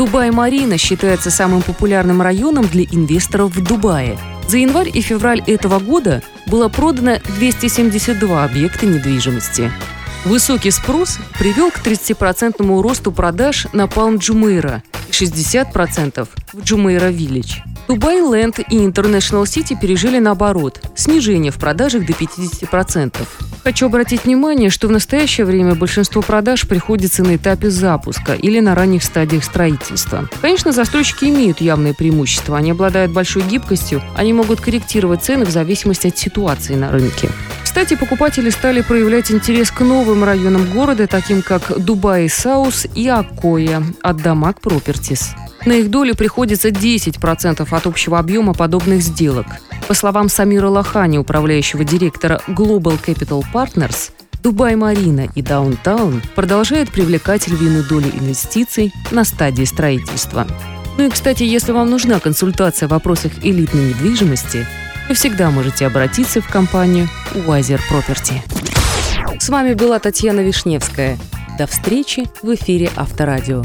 Дубай-Марина считается самым популярным районом для инвесторов в Дубае. За январь и февраль этого года было продано 272 объекта недвижимости. Высокий спрос привел к 30% росту продаж на Палм Джумейра и 60% в Джумейра Виллидж. Дубай Ленд и International City пережили наоборот – снижение в продажах до 50%. Хочу обратить внимание, что в настоящее время большинство продаж приходится на этапе запуска или на ранних стадиях строительства. Конечно, застройщики имеют явные преимущества, они обладают большой гибкостью, они могут корректировать цены в зависимости от ситуации на рынке. Кстати, покупатели стали проявлять интерес к новым районам города, таким как Dubai South и Akoya от Damac Properties. На их долю приходится 10% от общего объема подобных сделок. По словам Самира Лохани, управляющего директора Global Capital Partners, Дубай-Марина и Даунтаун продолжают привлекать львиную долю инвестиций на стадии строительства. Ну и, кстати, если вам нужна консультация в вопросах элитной недвижимости, вы всегда можете обратиться в компанию Wiser Property. С вами была Татьяна Вишневская. До встречи в эфире Авторадио.